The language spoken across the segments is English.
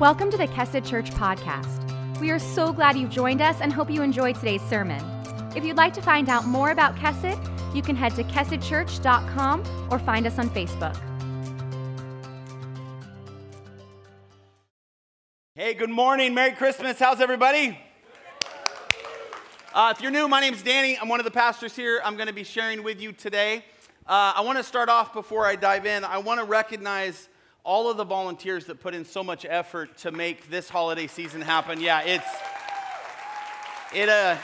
Welcome to the Kesed Church podcast. We are so glad you've joined us and hope you enjoyed today's sermon. If you'd like to find out more about Kesed, you can head to kesedchurch.com or find us on Facebook. Hey, good morning. Merry Christmas. How's everybody? Uh, if you're new, my name's Danny. I'm one of the pastors here. I'm going to be sharing with you today. Uh, I want to start off before I dive in. I want to recognize all of the volunteers that put in so much effort to make this holiday season happen. Yeah, it's it. Uh,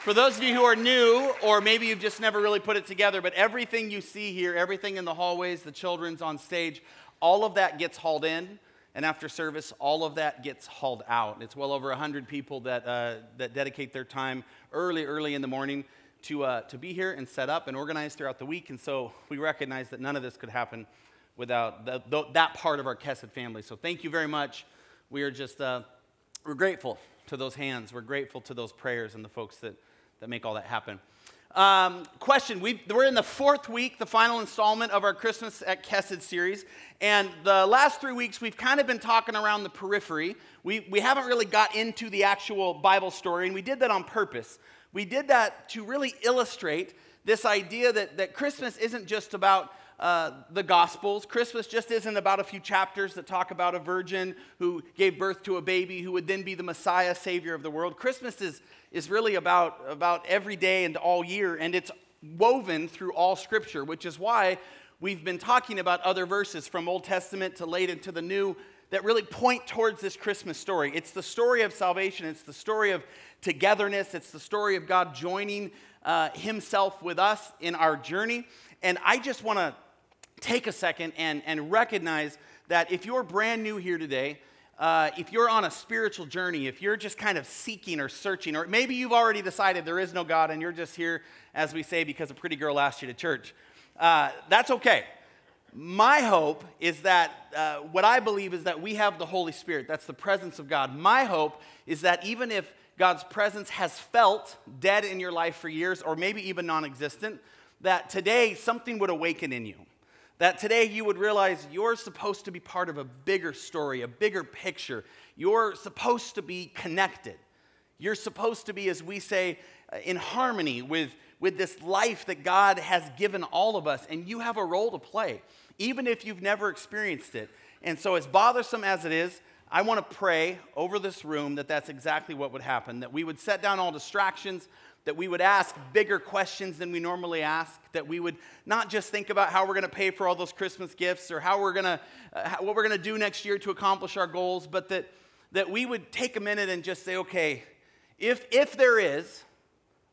for those of you who are new, or maybe you've just never really put it together, but everything you see here, everything in the hallways, the children's on stage, all of that gets hauled in. And after service, all of that gets hauled out. It's well over 100 people that, uh, that dedicate their time early, early in the morning to, uh, to be here and set up and organize throughout the week. And so we recognize that none of this could happen without the, the, that part of our Kesed family. So thank you very much. We are just, uh, we're grateful to those hands. We're grateful to those prayers and the folks that, that make all that happen. Um, question we are in the fourth week, the final installment of our Christmas at Kesed series. And the last three weeks, we've kind of been talking around the periphery. We, we haven't really got into the actual Bible story, and we did that on purpose. We did that to really illustrate this idea that, that Christmas isn't just about uh, the Gospels. Christmas just isn't about a few chapters that talk about a virgin who gave birth to a baby who would then be the Messiah, Savior of the world. Christmas is, is really about, about every day and all year, and it's woven through all Scripture, which is why we've been talking about other verses from Old Testament to late into the New that really point towards this Christmas story. It's the story of salvation, it's the story of togetherness, it's the story of God joining uh, Himself with us in our journey. And I just want to take a second and, and recognize that if you're brand new here today, uh, if you're on a spiritual journey, if you're just kind of seeking or searching, or maybe you've already decided there is no God and you're just here, as we say, because a pretty girl asked you to church, uh, that's okay. My hope is that uh, what I believe is that we have the Holy Spirit. That's the presence of God. My hope is that even if God's presence has felt dead in your life for years, or maybe even non existent, that today something would awaken in you. That today you would realize you're supposed to be part of a bigger story, a bigger picture. You're supposed to be connected. You're supposed to be, as we say, uh, in harmony with, with this life that God has given all of us, and you have a role to play, even if you've never experienced it. And so, as bothersome as it is, I want to pray over this room that that's exactly what would happen, that we would set down all distractions, that we would ask bigger questions than we normally ask, that we would not just think about how we're going to pay for all those Christmas gifts or how we're going to, uh, what we're going to do next year to accomplish our goals, but that, that we would take a minute and just say, okay, if, if there is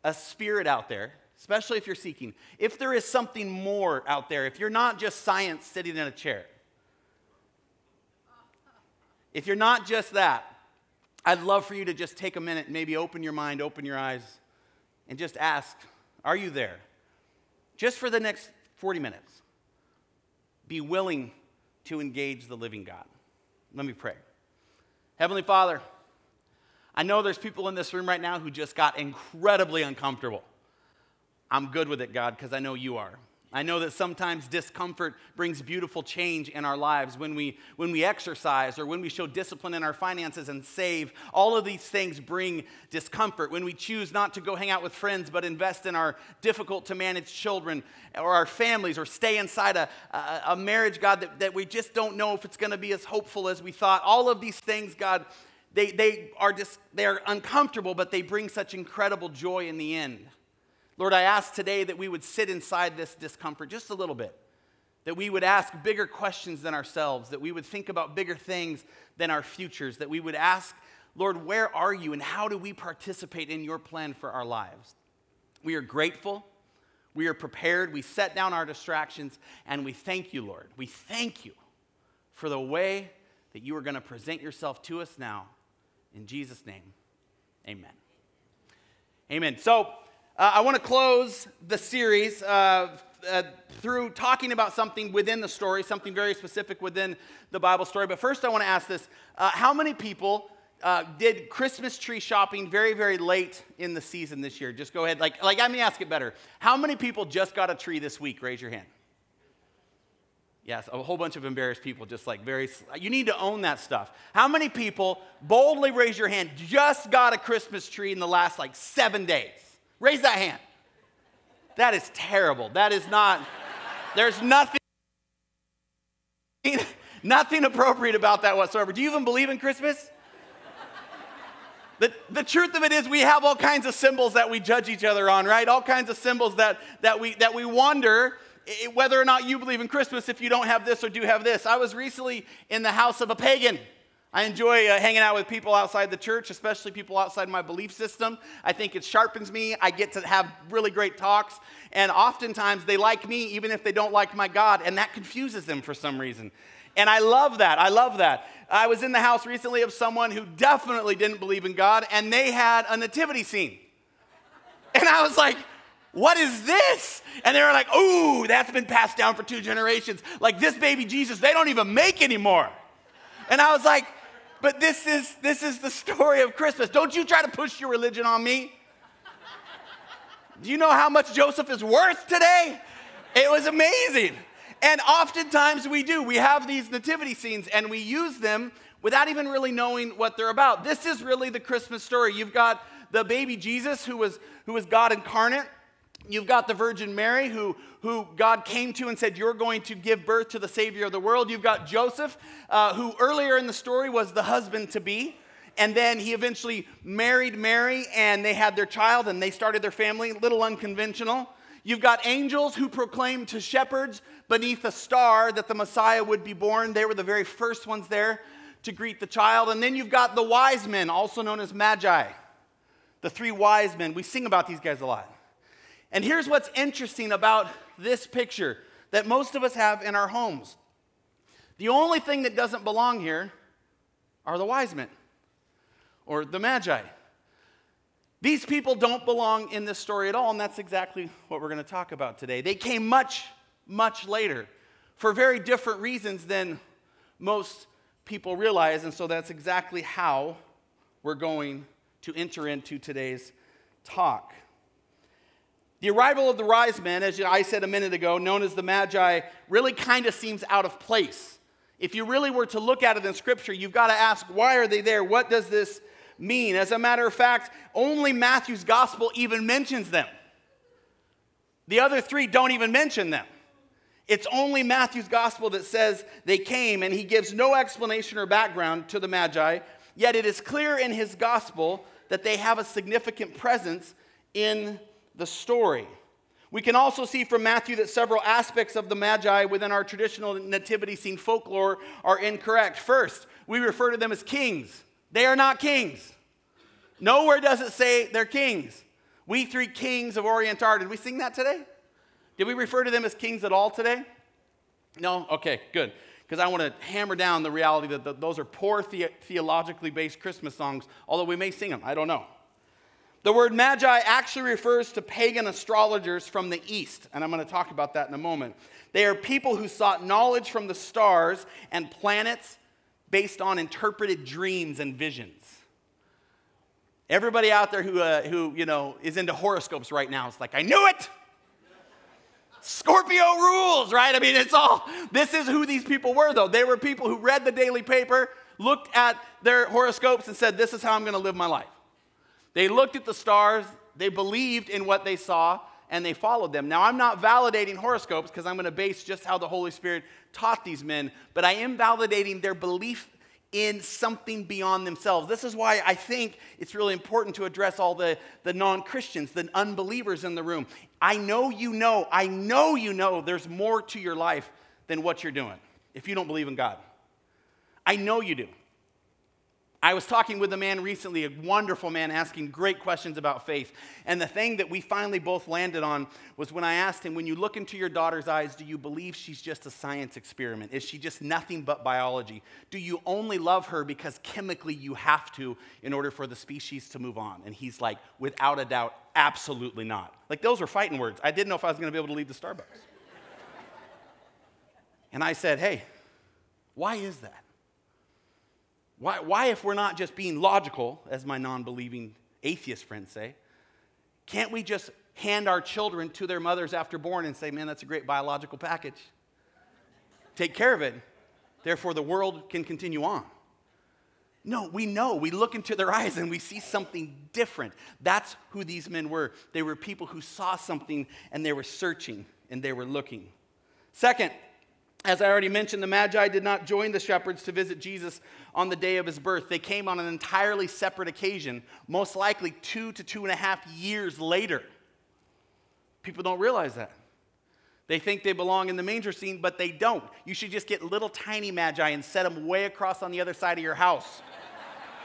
a spirit out there, especially if you're seeking, if there is something more out there, if you're not just science sitting in a chair, if you're not just that, I'd love for you to just take a minute, and maybe open your mind, open your eyes and just ask, Are you there? Just for the next 40 minutes. Be willing to engage the living God. Let me pray. Heavenly Father, I know there's people in this room right now who just got incredibly uncomfortable. I'm good with it, God, because I know you are. I know that sometimes discomfort brings beautiful change in our lives when we, when we exercise or when we show discipline in our finances and save. All of these things bring discomfort. When we choose not to go hang out with friends but invest in our difficult to manage children or our families or stay inside a, a, a marriage, God, that, that we just don't know if it's going to be as hopeful as we thought. All of these things, God, they, they, are just, they are uncomfortable, but they bring such incredible joy in the end. Lord, I ask today that we would sit inside this discomfort just a little bit, that we would ask bigger questions than ourselves, that we would think about bigger things than our futures, that we would ask, Lord, where are you and how do we participate in your plan for our lives? We are grateful. We are prepared. We set down our distractions and we thank you, Lord. We thank you for the way that you are going to present yourself to us now. In Jesus' name, amen. Amen. So, uh, I want to close the series uh, uh, through talking about something within the story, something very specific within the Bible story. But first, I want to ask this uh, How many people uh, did Christmas tree shopping very, very late in the season this year? Just go ahead. Like, like, let me ask it better. How many people just got a tree this week? Raise your hand. Yes, a whole bunch of embarrassed people, just like very, you need to own that stuff. How many people, boldly raise your hand, just got a Christmas tree in the last like seven days? Raise that hand. That is terrible. That is not, there's nothing, nothing appropriate about that whatsoever. Do you even believe in Christmas? The, the truth of it is we have all kinds of symbols that we judge each other on, right? All kinds of symbols that, that, we, that we wonder whether or not you believe in Christmas if you don't have this or do have this. I was recently in the house of a pagan. I enjoy uh, hanging out with people outside the church, especially people outside my belief system. I think it sharpens me. I get to have really great talks. And oftentimes they like me even if they don't like my God, and that confuses them for some reason. And I love that. I love that. I was in the house recently of someone who definitely didn't believe in God, and they had a nativity scene. And I was like, what is this? And they were like, ooh, that's been passed down for two generations. Like this baby Jesus, they don't even make anymore. And I was like, but this is this is the story of Christmas. Don't you try to push your religion on me. Do you know how much Joseph is worth today? It was amazing. And oftentimes we do. We have these nativity scenes and we use them without even really knowing what they're about. This is really the Christmas story. You've got the baby Jesus who was, who was God incarnate. You've got the Virgin Mary, who, who God came to and said, You're going to give birth to the Savior of the world. You've got Joseph, uh, who earlier in the story was the husband to be. And then he eventually married Mary, and they had their child, and they started their family, a little unconventional. You've got angels who proclaimed to shepherds beneath a star that the Messiah would be born. They were the very first ones there to greet the child. And then you've got the wise men, also known as magi, the three wise men. We sing about these guys a lot. And here's what's interesting about this picture that most of us have in our homes the only thing that doesn't belong here are the wise men or the magi. These people don't belong in this story at all, and that's exactly what we're going to talk about today. They came much, much later for very different reasons than most people realize, and so that's exactly how we're going to enter into today's talk. The arrival of the wise men, as I said a minute ago, known as the Magi, really kind of seems out of place. If you really were to look at it in Scripture, you've got to ask, why are they there? What does this mean. As a matter of fact, only Matthew's gospel even mentions them. The other three don't even mention them. It's only Matthew's gospel that says they came, and he gives no explanation or background to the Magi, yet it is clear in his gospel that they have a significant presence in the story. We can also see from Matthew that several aspects of the Magi within our traditional nativity scene folklore are incorrect. First, we refer to them as kings. They are not kings. Nowhere does it say they're kings. We three kings of Orient are. Did we sing that today? Did we refer to them as kings at all today? No? Okay, good. Because I want to hammer down the reality that those are poor the, theologically based Christmas songs, although we may sing them. I don't know. The word magi actually refers to pagan astrologers from the east, and I'm going to talk about that in a moment. They are people who sought knowledge from the stars and planets based on interpreted dreams and visions. Everybody out there who, uh, who you know, is into horoscopes right now is like, I knew it! Scorpio rules, right? I mean, it's all, this is who these people were, though. They were people who read the daily paper, looked at their horoscopes, and said, This is how I'm going to live my life. They looked at the stars, they believed in what they saw, and they followed them. Now, I'm not validating horoscopes because I'm going to base just how the Holy Spirit taught these men, but I am validating their belief in something beyond themselves. This is why I think it's really important to address all the, the non Christians, the unbelievers in the room. I know you know, I know you know there's more to your life than what you're doing if you don't believe in God. I know you do. I was talking with a man recently, a wonderful man, asking great questions about faith. And the thing that we finally both landed on was when I asked him, When you look into your daughter's eyes, do you believe she's just a science experiment? Is she just nothing but biology? Do you only love her because chemically you have to in order for the species to move on? And he's like, Without a doubt, absolutely not. Like, those were fighting words. I didn't know if I was going to be able to leave the Starbucks. and I said, Hey, why is that? Why, why, if we're not just being logical, as my non believing atheist friends say, can't we just hand our children to their mothers after born and say, man, that's a great biological package? take care of it. Therefore, the world can continue on. No, we know. We look into their eyes and we see something different. That's who these men were. They were people who saw something and they were searching and they were looking. Second, as I already mentioned, the Magi did not join the shepherds to visit Jesus on the day of his birth. They came on an entirely separate occasion, most likely two to two and a half years later. People don't realize that. They think they belong in the manger scene, but they don't. You should just get little tiny Magi and set them way across on the other side of your house.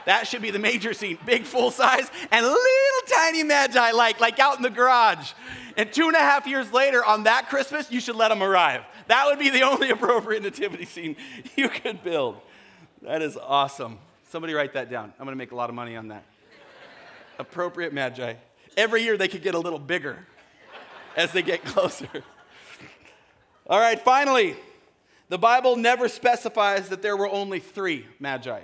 That should be the major scene, big full size, and little tiny Magi like, like out in the garage. And two and a half years later, on that Christmas, you should let them arrive. That would be the only appropriate nativity scene you could build. That is awesome. Somebody write that down. I'm going to make a lot of money on that. appropriate magi. Every year they could get a little bigger as they get closer. All right, finally, the Bible never specifies that there were only three magi.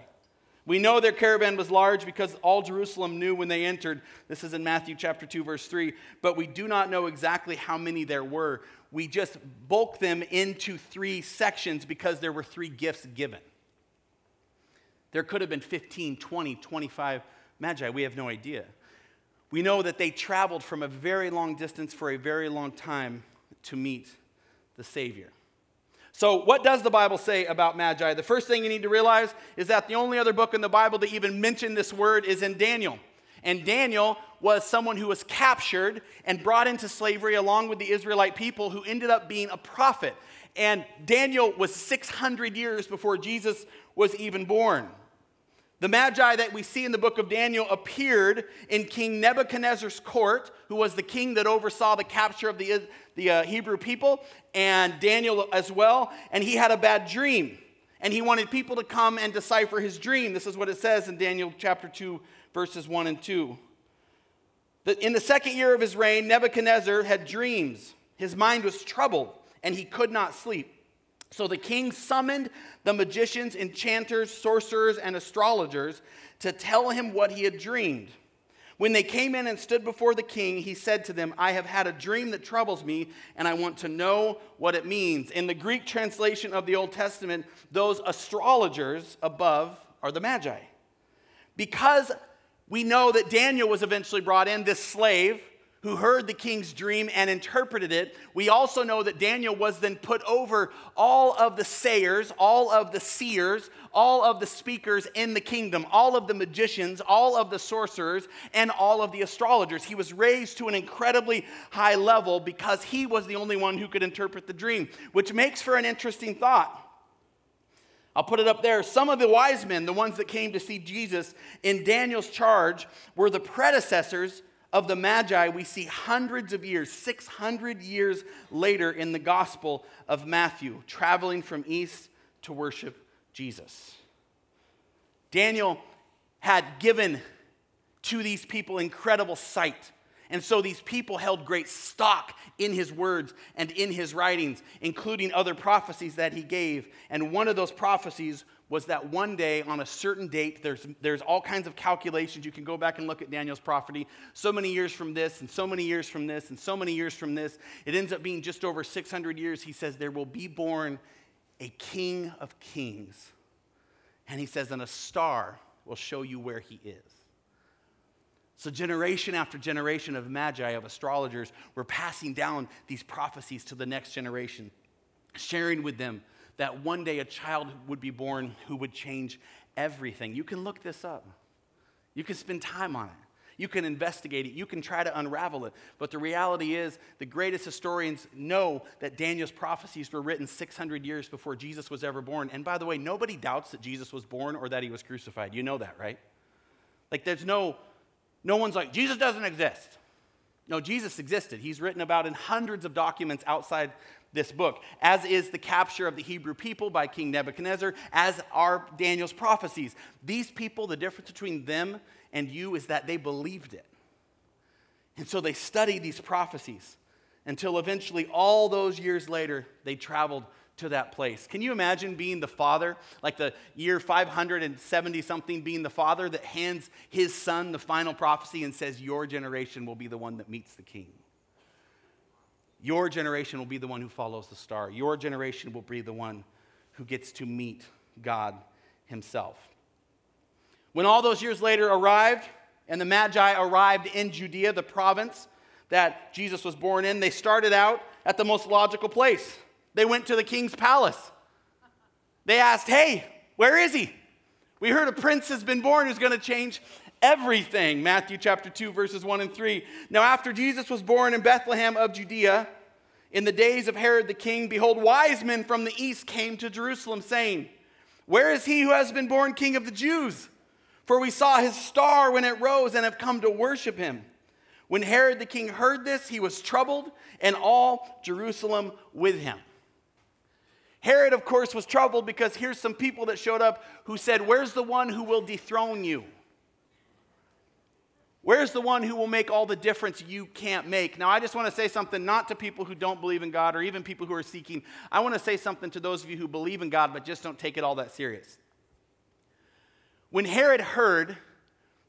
We know their caravan was large because all Jerusalem knew when they entered. This is in Matthew chapter 2 verse 3, but we do not know exactly how many there were. We just bulk them into three sections because there were three gifts given. There could have been 15, 20, 25 magi. We have no idea. We know that they traveled from a very long distance for a very long time to meet the Savior. So, what does the Bible say about Magi? The first thing you need to realize is that the only other book in the Bible that even mentioned this word is in Daniel. And Daniel was someone who was captured and brought into slavery along with the Israelite people who ended up being a prophet. And Daniel was 600 years before Jesus was even born. The Magi that we see in the book of Daniel appeared in King Nebuchadnezzar's court, who was the king that oversaw the capture of the, the uh, Hebrew people, and Daniel as well. And he had a bad dream, and he wanted people to come and decipher his dream. This is what it says in Daniel chapter 2, verses 1 and 2. That in the second year of his reign, Nebuchadnezzar had dreams. His mind was troubled, and he could not sleep. So the king summoned the magicians, enchanters, sorcerers, and astrologers to tell him what he had dreamed. When they came in and stood before the king, he said to them, I have had a dream that troubles me, and I want to know what it means. In the Greek translation of the Old Testament, those astrologers above are the Magi. Because we know that Daniel was eventually brought in, this slave, who heard the king's dream and interpreted it. We also know that Daniel was then put over all of the sayers, all of the seers, all of the speakers in the kingdom, all of the magicians, all of the sorcerers, and all of the astrologers. He was raised to an incredibly high level because he was the only one who could interpret the dream, which makes for an interesting thought. I'll put it up there. Some of the wise men, the ones that came to see Jesus in Daniel's charge, were the predecessors of the Magi we see hundreds of years, 600 years later in the Gospel of Matthew, traveling from east to worship Jesus. Daniel had given to these people incredible sight. And so these people held great stock in his words and in his writings, including other prophecies that he gave. And one of those prophecies was that one day on a certain date, there's, there's all kinds of calculations. You can go back and look at Daniel's prophecy. So many years from this, and so many years from this, and so many years from this. It ends up being just over 600 years. He says, There will be born a king of kings. And he says, And a star will show you where he is. So, generation after generation of magi, of astrologers, were passing down these prophecies to the next generation, sharing with them that one day a child would be born who would change everything. You can look this up, you can spend time on it. You can investigate it. You can try to unravel it. But the reality is, the greatest historians know that Daniel's prophecies were written 600 years before Jesus was ever born. And by the way, nobody doubts that Jesus was born or that he was crucified. You know that, right? Like, there's no, no one's like, Jesus doesn't exist. No, Jesus existed. He's written about in hundreds of documents outside this book, as is the capture of the Hebrew people by King Nebuchadnezzar, as are Daniel's prophecies. These people, the difference between them and you is that they believed it. And so they studied these prophecies until eventually, all those years later, they traveled to that place. Can you imagine being the father, like the year 570 something, being the father that hands his son the final prophecy and says, Your generation will be the one that meets the king? Your generation will be the one who follows the star. Your generation will be the one who gets to meet God himself. When all those years later arrived, and the Magi arrived in Judea, the province that Jesus was born in, they started out at the most logical place. They went to the king's palace. They asked, Hey, where is he? We heard a prince has been born who's going to change everything. Matthew chapter 2, verses 1 and 3. Now, after Jesus was born in Bethlehem of Judea, in the days of Herod the king, behold, wise men from the east came to Jerusalem, saying, Where is he who has been born king of the Jews? For we saw his star when it rose and have come to worship him. When Herod the king heard this, he was troubled, and all Jerusalem with him. Herod, of course, was troubled because here's some people that showed up who said, Where's the one who will dethrone you? Where's the one who will make all the difference you can't make? Now, I just want to say something not to people who don't believe in God or even people who are seeking. I want to say something to those of you who believe in God but just don't take it all that serious. When Herod heard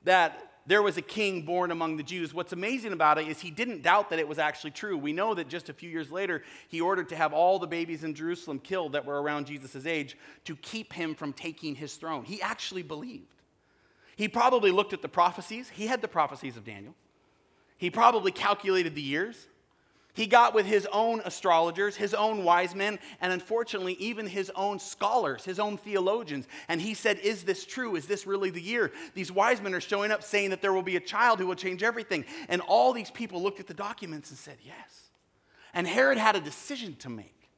that there was a king born among the Jews, what's amazing about it is he didn't doubt that it was actually true. We know that just a few years later, he ordered to have all the babies in Jerusalem killed that were around Jesus' age to keep him from taking his throne. He actually believed. He probably looked at the prophecies. He had the prophecies of Daniel. He probably calculated the years. He got with his own astrologers, his own wise men, and unfortunately, even his own scholars, his own theologians. And he said, Is this true? Is this really the year? These wise men are showing up saying that there will be a child who will change everything. And all these people looked at the documents and said, Yes. And Herod had a decision to make.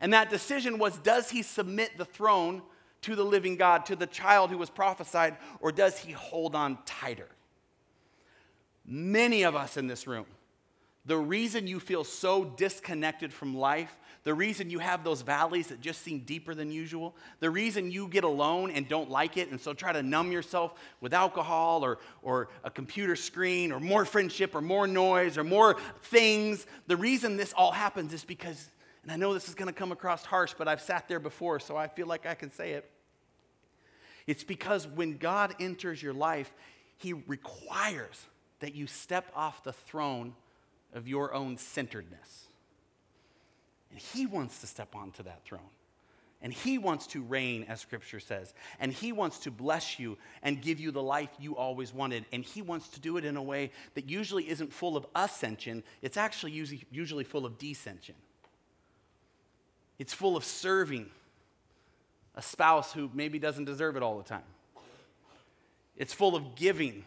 And that decision was Does he submit the throne to the living God, to the child who was prophesied, or does he hold on tighter? Many of us in this room, the reason you feel so disconnected from life, the reason you have those valleys that just seem deeper than usual, the reason you get alone and don't like it, and so try to numb yourself with alcohol or, or a computer screen or more friendship or more noise or more things, the reason this all happens is because and I know this is going to come across harsh, but I've sat there before, so I feel like I can say it. It's because when God enters your life, He requires that you step off the throne of your own centeredness. And He wants to step onto that throne. And He wants to reign, as Scripture says. And He wants to bless you and give you the life you always wanted. And He wants to do it in a way that usually isn't full of ascension, it's actually usually, full of descension. It's full of serving a spouse who maybe doesn't deserve it all the time. It's full of giving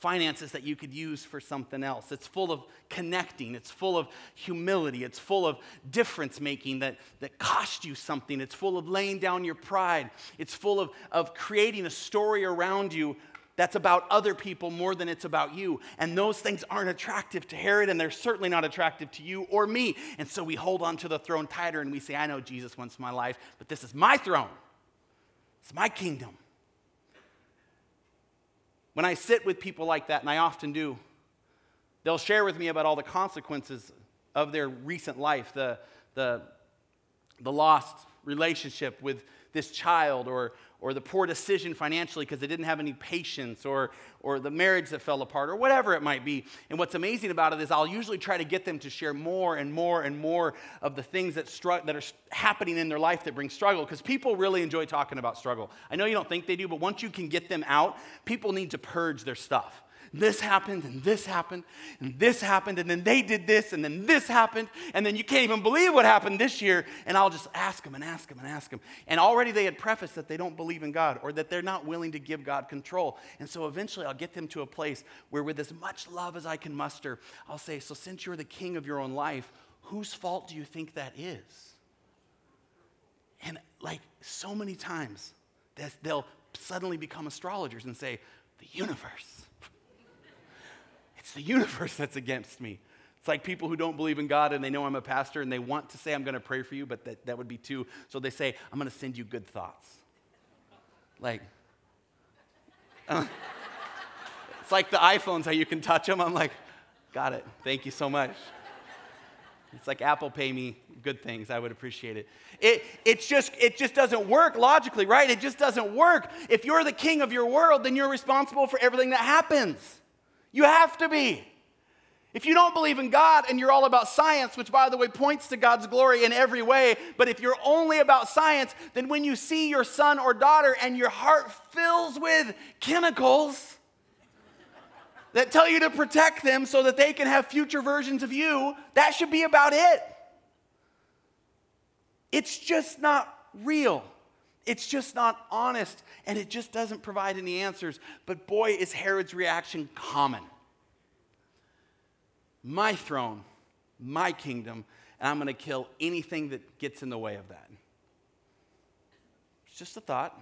finances that you could use for something else. It's full of connecting. It's full of humility. It's full of difference making that, that cost you something. It's full of laying down your pride. It's full of, of creating a story around you that's about other people more than it's about you. And those things aren't attractive to Herod, and they're certainly not attractive to you or me. And so we hold on to the throne tighter and we say, I know Jesus wants my life, but this is my throne, it's my kingdom. When I sit with people like that, and I often do, they'll share with me about all the consequences of their recent life, the, the, the lost relationship with this child or, or the poor decision financially because they didn't have any patience, or, or the marriage that fell apart, or whatever it might be. And what's amazing about it is I'll usually try to get them to share more and more and more of the things that, str- that are happening in their life that bring struggle because people really enjoy talking about struggle. I know you don't think they do, but once you can get them out, people need to purge their stuff this happened and this happened and this happened and then they did this and then this happened and then you can't even believe what happened this year and I'll just ask them and ask them and ask them. And already they had prefaced that they don't believe in God or that they're not willing to give God control. And so eventually I'll get them to a place where with as much love as I can muster, I'll say, so since you're the king of your own life, whose fault do you think that is? And like so many times, they'll suddenly become astrologers and say, the universe it's the universe that's against me. It's like people who don't believe in God and they know I'm a pastor and they want to say, I'm going to pray for you, but that, that would be too. So they say, I'm going to send you good thoughts. Like, uh, it's like the iPhones, how you can touch them. I'm like, got it. Thank you so much. It's like Apple pay me good things. I would appreciate it. It, it's just, it just doesn't work logically, right? It just doesn't work. If you're the king of your world, then you're responsible for everything that happens. You have to be. If you don't believe in God and you're all about science, which by the way points to God's glory in every way, but if you're only about science, then when you see your son or daughter and your heart fills with chemicals that tell you to protect them so that they can have future versions of you, that should be about it. It's just not real. It's just not honest, and it just doesn't provide any answers. But boy, is Herod's reaction common my throne, my kingdom, and I'm going to kill anything that gets in the way of that. It's just a thought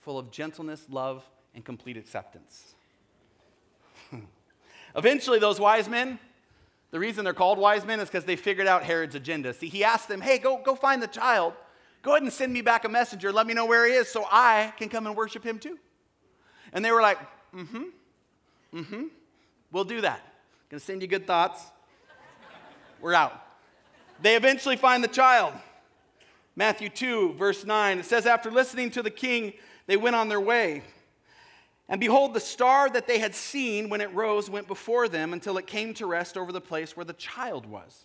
full of gentleness, love, and complete acceptance. Eventually, those wise men, the reason they're called wise men is because they figured out Herod's agenda. See, he asked them, hey, go, go find the child. Go ahead and send me back a messenger. Let me know where he is so I can come and worship him too. And they were like, mm hmm, mm hmm, we'll do that. Gonna send you good thoughts. We're out. They eventually find the child. Matthew 2, verse 9, it says, After listening to the king, they went on their way. And behold, the star that they had seen when it rose went before them until it came to rest over the place where the child was.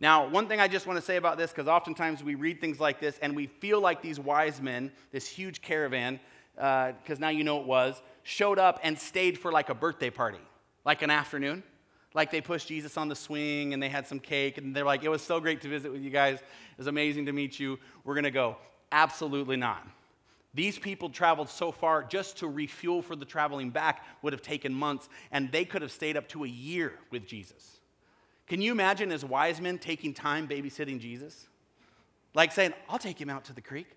Now, one thing I just want to say about this, because oftentimes we read things like this and we feel like these wise men, this huge caravan, because uh, now you know it was, showed up and stayed for like a birthday party, like an afternoon. Like they pushed Jesus on the swing and they had some cake and they're like, it was so great to visit with you guys. It was amazing to meet you. We're going to go. Absolutely not. These people traveled so far just to refuel for the traveling back would have taken months, and they could have stayed up to a year with Jesus. Can you imagine as wise men taking time babysitting Jesus? Like saying, I'll take him out to the creek,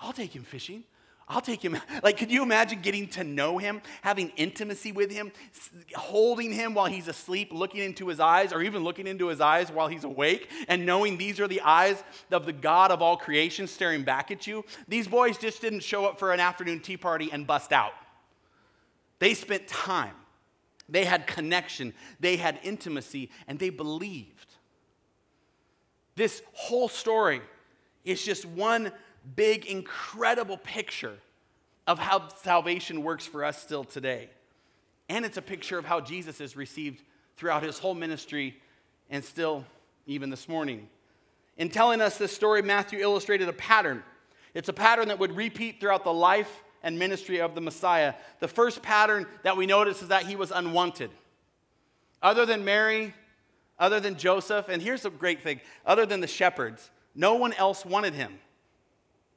I'll take him fishing, I'll take him. Like, could you imagine getting to know him, having intimacy with him, holding him while he's asleep, looking into his eyes, or even looking into his eyes while he's awake, and knowing these are the eyes of the God of all creation staring back at you? These boys just didn't show up for an afternoon tea party and bust out. They spent time, they had connection, they had intimacy, and they believed. This whole story is just one big, incredible picture of how salvation works for us still today. And it's a picture of how Jesus is received throughout his whole ministry and still even this morning. In telling us this story, Matthew illustrated a pattern. It's a pattern that would repeat throughout the life and ministry of the Messiah. The first pattern that we notice is that he was unwanted. Other than Mary, other than Joseph, and here's the great thing other than the shepherds, no one else wanted him.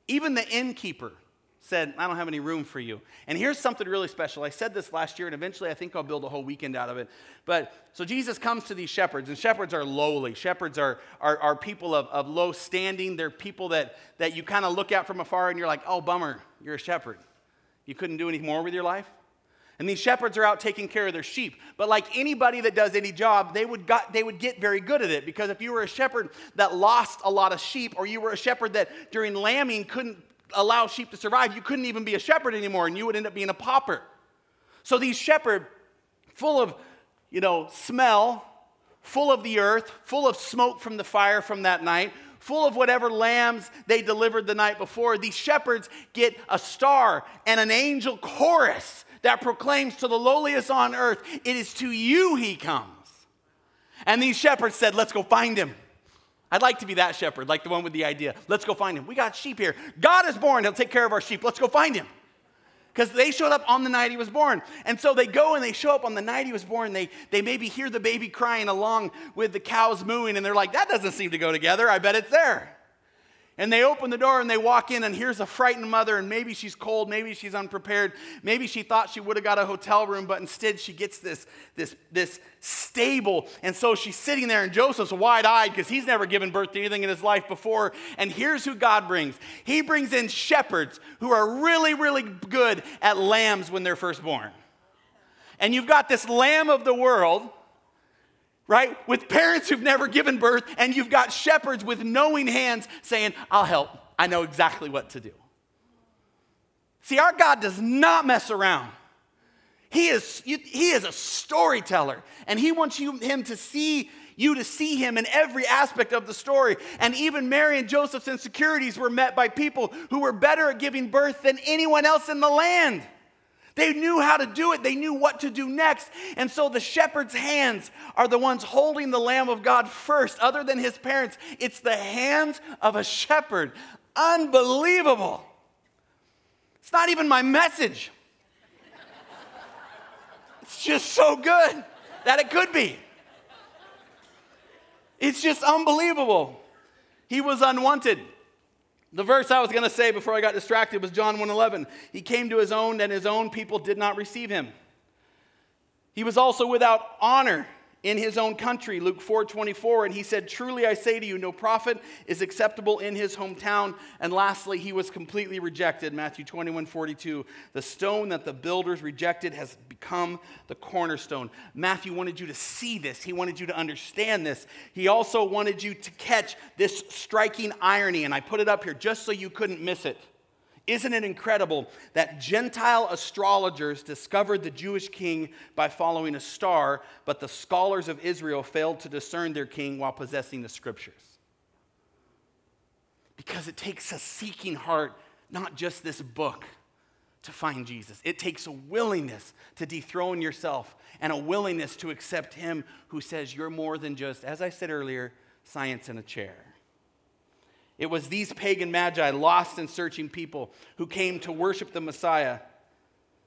Even the innkeeper said, I don't have any room for you. And here's something really special. I said this last year, and eventually I think I'll build a whole weekend out of it. But so Jesus comes to these shepherds, and shepherds are lowly. Shepherds are, are, are people of, of low standing. They're people that, that you kind of look at from afar and you're like, oh, bummer, you're a shepherd. You couldn't do any more with your life? And these shepherds are out taking care of their sheep. But like anybody that does any job, they would, got, they would get very good at it. Because if you were a shepherd that lost a lot of sheep, or you were a shepherd that during lambing couldn't allow sheep to survive, you couldn't even be a shepherd anymore, and you would end up being a pauper. So these shepherds, full of, you know, smell, full of the earth, full of smoke from the fire from that night, full of whatever lambs they delivered the night before, these shepherds get a star and an angel chorus that proclaims to the lowliest on earth, It is to you he comes. And these shepherds said, Let's go find him. I'd like to be that shepherd, like the one with the idea. Let's go find him. We got sheep here. God is born. He'll take care of our sheep. Let's go find him. Because they showed up on the night he was born. And so they go and they show up on the night he was born. They, they maybe hear the baby crying along with the cows mooing, and they're like, that doesn't seem to go together. I bet it's there. And they open the door and they walk in, and here's a frightened mother, and maybe she's cold, maybe she's unprepared, maybe she thought she would have got a hotel room, but instead she gets this, this, this stable. And so she's sitting there, and Joseph's wide eyed because he's never given birth to anything in his life before. And here's who God brings He brings in shepherds who are really, really good at lambs when they're first born. And you've got this lamb of the world right? With parents who've never given birth, and you've got shepherds with knowing hands saying, I'll help. I know exactly what to do. See, our God does not mess around. He is, he is a storyteller, and He wants you, Him to see you to see Him in every aspect of the story. And even Mary and Joseph's insecurities were met by people who were better at giving birth than anyone else in the land. They knew how to do it, they knew what to do next. And so the shepherd's hands are the ones holding the Lamb of God first, other than his parents. It's the hands of a shepherd. Unbelievable. It's not even my message. It's just so good that it could be. It's just unbelievable. He was unwanted. The verse I was going to say before I got distracted was John 1:11. He came to his own and his own people did not receive him. He was also without honor in his own country, Luke 4 24. And he said, Truly I say to you, no prophet is acceptable in his hometown. And lastly, he was completely rejected, Matthew 21 42. The stone that the builders rejected has become the cornerstone. Matthew wanted you to see this, he wanted you to understand this. He also wanted you to catch this striking irony. And I put it up here just so you couldn't miss it. Isn't it incredible that Gentile astrologers discovered the Jewish king by following a star, but the scholars of Israel failed to discern their king while possessing the scriptures? Because it takes a seeking heart, not just this book, to find Jesus. It takes a willingness to dethrone yourself and a willingness to accept him who says you're more than just, as I said earlier, science in a chair. It was these pagan magi, lost and searching people, who came to worship the Messiah.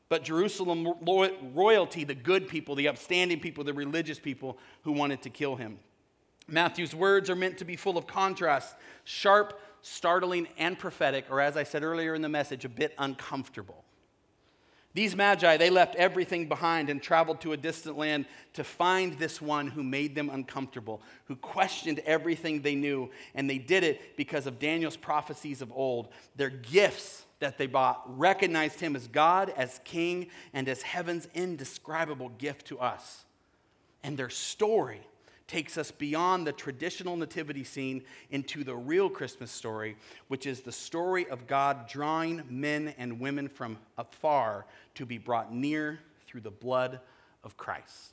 But Jerusalem royalty, the good people, the upstanding people, the religious people who wanted to kill him. Matthew's words are meant to be full of contrast, sharp, startling, and prophetic, or as I said earlier in the message, a bit uncomfortable. These magi, they left everything behind and traveled to a distant land to find this one who made them uncomfortable, who questioned everything they knew. And they did it because of Daniel's prophecies of old. Their gifts that they bought recognized him as God, as king, and as heaven's indescribable gift to us. And their story takes us beyond the traditional nativity scene into the real Christmas story, which is the story of God drawing men and women from afar to be brought near through the blood of Christ.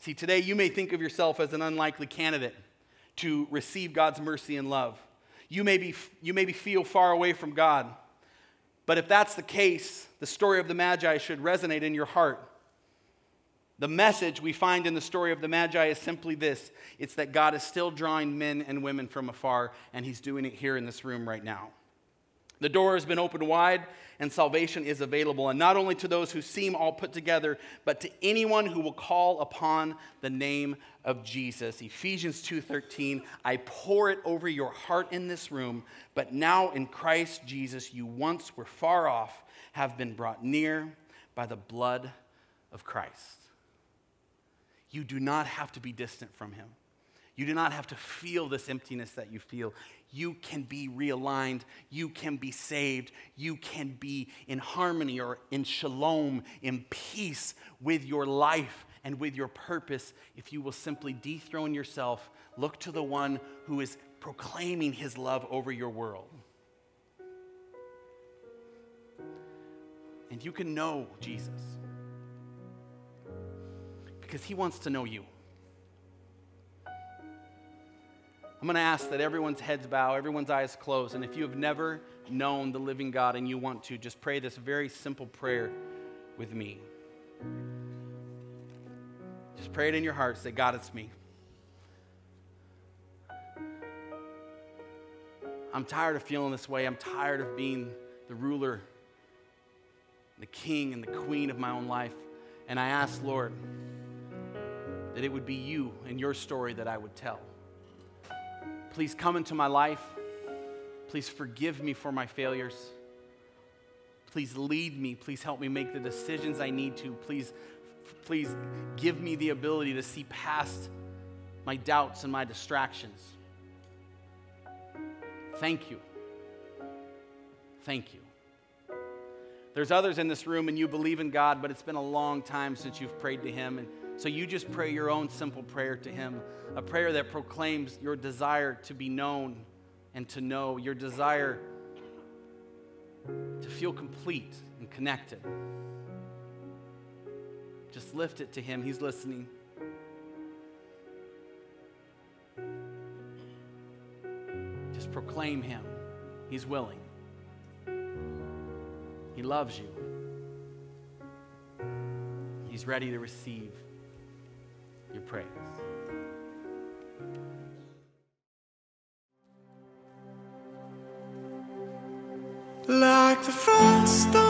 See, today you may think of yourself as an unlikely candidate to receive God's mercy and love. You may, be, you maybe feel far away from God. But if that's the case, the story of the Magi should resonate in your heart. The message we find in the story of the Magi is simply this it's that God is still drawing men and women from afar, and He's doing it here in this room right now. The door has been opened wide, and salvation is available, and not only to those who seem all put together, but to anyone who will call upon the name of Jesus. Ephesians 2:13, I pour it over your heart in this room, but now in Christ Jesus you once were far off, have been brought near by the blood of Christ. You do not have to be distant from Him. You do not have to feel this emptiness that you feel. You can be realigned. You can be saved. You can be in harmony or in shalom, in peace with your life and with your purpose if you will simply dethrone yourself, look to the one who is proclaiming his love over your world. And you can know Jesus because He wants to know you. I'm going to ask that everyone's heads bow, everyone's eyes closed. And if you have never known the living God and you want to, just pray this very simple prayer with me. Just pray it in your heart. Say, God, it's me. I'm tired of feeling this way. I'm tired of being the ruler, the king, and the queen of my own life. And I ask, Lord, that it would be you and your story that I would tell. Please come into my life. Please forgive me for my failures. Please lead me. Please help me make the decisions I need to. Please, please give me the ability to see past my doubts and my distractions. Thank you. Thank you. There's others in this room and you believe in God, but it's been a long time since you've prayed to Him. And so you just pray your own simple prayer to Him, a prayer that proclaims your desire to be known and to know, your desire to feel complete and connected. Just lift it to Him, He's listening. Just proclaim Him, He's willing. He loves you. He's ready to receive your praise. Like the first frost